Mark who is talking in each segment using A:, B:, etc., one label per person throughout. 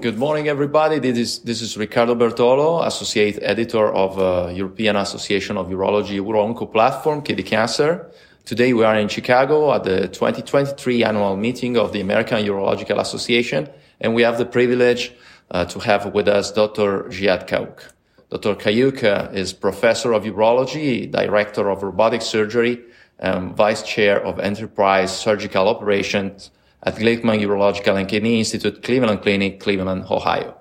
A: Good morning, everybody. This is, this is Riccardo Bertolo, Associate Editor of uh, European Association of Urology Uro-Onco Platform, Kidney Cancer. Today we are in Chicago at the 2023 annual meeting of the American Urological Association, and we have the privilege uh, to have with us Dr. Jihad Kaouk. Dr. Kaouk uh, is Professor of Urology, Director of Robotic Surgery, um, Vice Chair of Enterprise Surgical Operations at Glickman Urological and Kidney Institute, Cleveland Clinic, Cleveland, Ohio.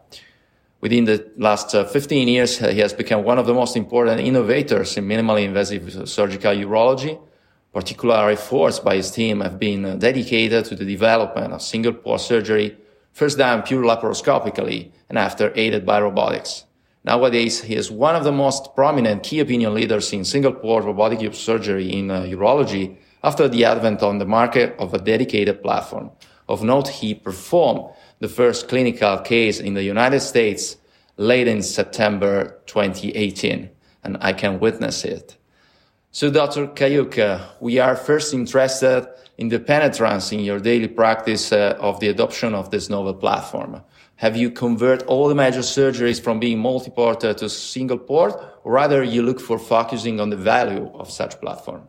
A: Within the last uh, 15 years, he has become one of the most important innovators in minimally invasive surgical urology. Particular efforts by his team have been uh, dedicated to the development of single port surgery, first done pure laparoscopically and after aided by robotics. Nowadays, he is one of the most prominent key opinion leaders in single port robotic surgery in uh, urology after the advent on the market of a dedicated platform. Of note, he performed the first clinical case in the United States late in September 2018, and I can witness it. So, Dr. Kaouk, we are first interested in the penetrance in your daily practice uh, of the adoption of this novel platform. Have you convert all the major surgeries from being multi-port to single port, or rather you look for focusing on the value of such platform?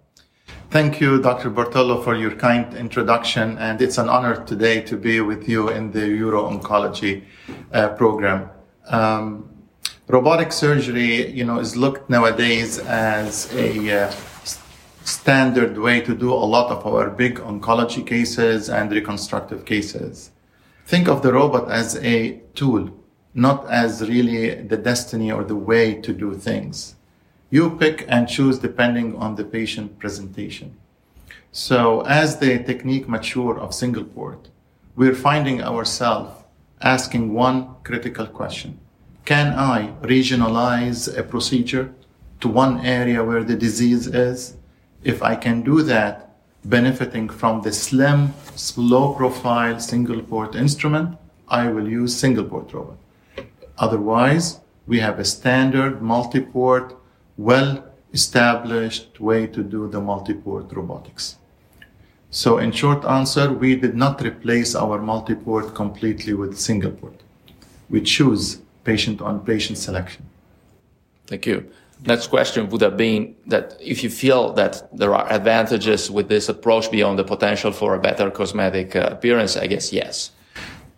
B: Thank you, Dr. Bertolo, for your kind introduction. And it's an honor today to be with you in the Euro Oncology uh, program. Um, robotic surgery, you know, is looked nowadays as a uh, standard way to do a lot of our big oncology cases and reconstructive cases. Think of the robot as a tool, not as really the destiny or the way to do things. You pick and choose depending on the patient presentation. So as the technique mature of single port, we're finding ourselves asking one critical question. Can I regionalize a procedure to one area where the disease is? If I can do that, benefiting from the slim, low profile single port instrument, I will use single port robot. Otherwise, we have a standard multi port well established way to do the multi-port robotics. So in short answer, we did not replace our multi-port completely with single port. We choose patient on patient selection.
A: Thank you. Next question would have been that if you feel that there are advantages with this approach beyond the potential for a better cosmetic uh, appearance, I guess yes.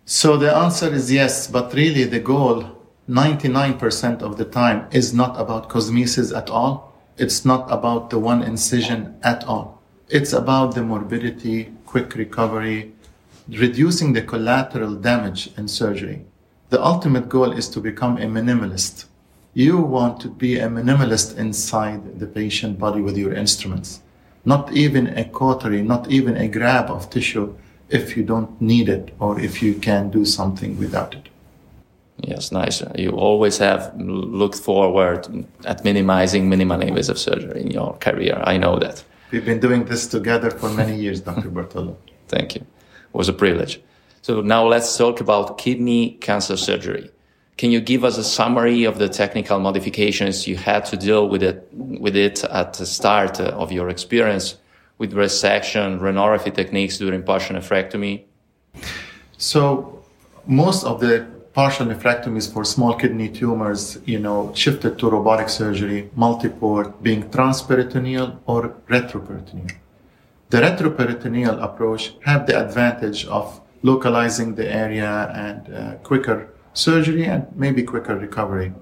B: So the answer is yes, but really the goal 99% of the time is not about cosmesis at all. It's not about the one incision at all. It's about the morbidity, quick recovery, reducing the collateral damage in surgery. The ultimate goal is to become a minimalist. You want to be a minimalist inside the patient body with your instruments. Not even a cautery, not even a grab of tissue if you don't need it or if you can do something without it.
A: Yes, nice. You always have looked forward at minimizing minimally invasive surgery in your career. I know that.
B: We've been doing this together for many years, Dr. Bertolo.
A: Thank you. It was a privilege. So now let's talk about kidney cancer surgery. Can you give us a summary of the technical modifications you had to deal with it, with it at the start of your experience with resection, renorrhaphy techniques during partial nephrectomy?
B: So most of the partial nephrectomies for small kidney tumors, you know, shifted to robotic surgery, multiport, being transperitoneal or retroperitoneal. The retroperitoneal approach have the advantage of localizing the area and uh, quicker surgery and maybe quicker recovery.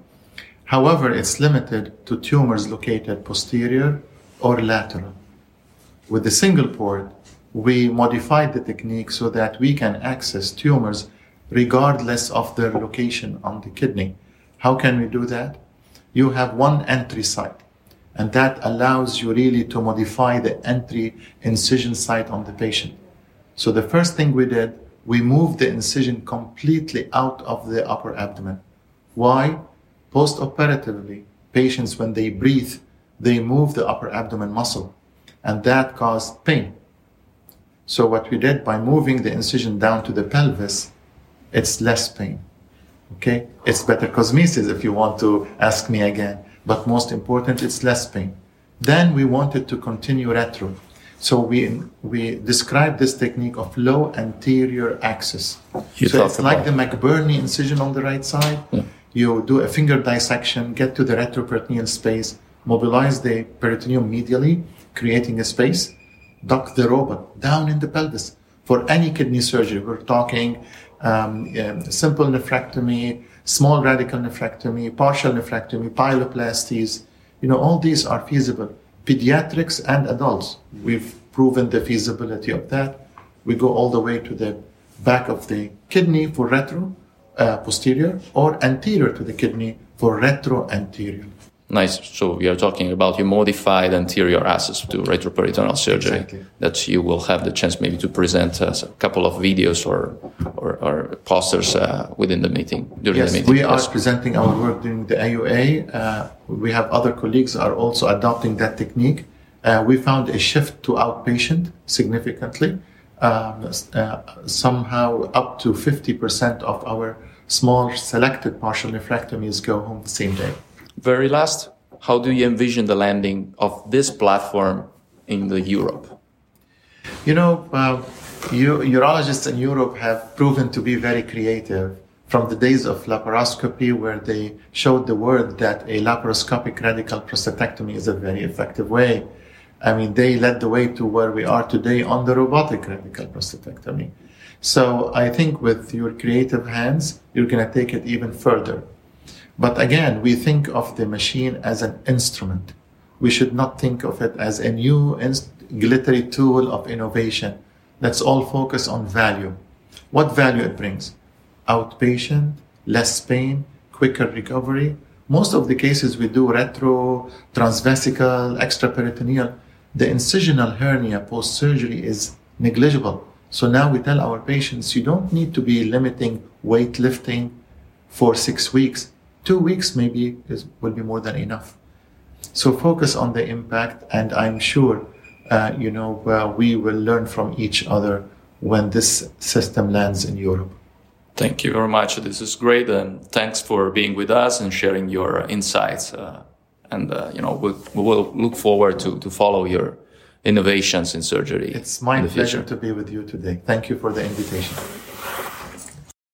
B: However, it's limited to tumors located posterior or lateral. With the single port, we modified the technique so that we can access tumors regardless of their location on the kidney. How can we do that? You have one entry site, and that allows you really to modify the entry incision site on the patient. So the first thing we did, we moved the incision completely out of the upper abdomen. Why? Post-operatively, patients, when they breathe, they move the upper abdomen muscle, and that caused pain. So what we did by moving the incision down to the pelvis, it's less pain. Okay? It's better cosmesis if you want to ask me again. But most important, it's less pain. Then we wanted to continue retro. So we we describe this technique of low anterior access.
A: You
B: so it's like the McBurney incision on the right side. You do a finger dissection, get to the retroperitoneal space, mobilize the peritoneum medially, creating a space, dock the robot down in the pelvis. For any kidney surgery, we're talking um, um, simple nephrectomy, small radical nephrectomy, partial nephrectomy, pyeloplasties. You know, all these are feasible. Pediatrics and adults, we've proven the feasibility of that. We go all the way to the back of the kidney for retro uh, posterior or anterior to the kidney for retro anterior.
A: Nice. So we are talking about your modified anterior access to retroperitoneal surgery
B: Exactly.
A: that you will have the chance maybe to present us a couple of videos or or, or posters uh, within the meeting during
B: Yes,
A: the meeting.
B: we are presenting our work during the AUA. Uh, we have other colleagues are also adopting that technique. Uh, we found a shift to outpatient significantly. Um, uh, somehow up to 50% of our small selected partial nephrectomies go home the same day.
A: Very last, how do you envision the landing of this platform in the Europe?
B: You know, uh, u- urologists in Europe have proven to be very creative from the days of laparoscopy, where they showed the world that a laparoscopic radical prostatectomy is a very effective way. I mean, they led the way to where we are today on the robotic radical prostatectomy. So I think with your creative hands, you're going to take it even further. But again, we think of the machine as an instrument. We should not think of it as a new inst- glittery tool of innovation. Let's all focus on value. What value it brings? Outpatient, less pain, quicker recovery. Most of the cases we do retro, transvesical, extraperitoneal. The incisional hernia post surgery is negligible. So now we tell our patients you don't need to be limiting weightlifting for six weeks. Two weeks maybe is, will be more than enough. So focus on the impact, and I'm sure, uh, you know, uh, we will learn from each other when this system lands in Europe.
A: Thank you very much. This is great, and thanks for being with us and sharing your insights. Uh, and uh, you know, we, we will look forward to to follow your innovations in surgery.
B: It's my pleasure
A: future.
B: to be with you today. Thank you for the invitation.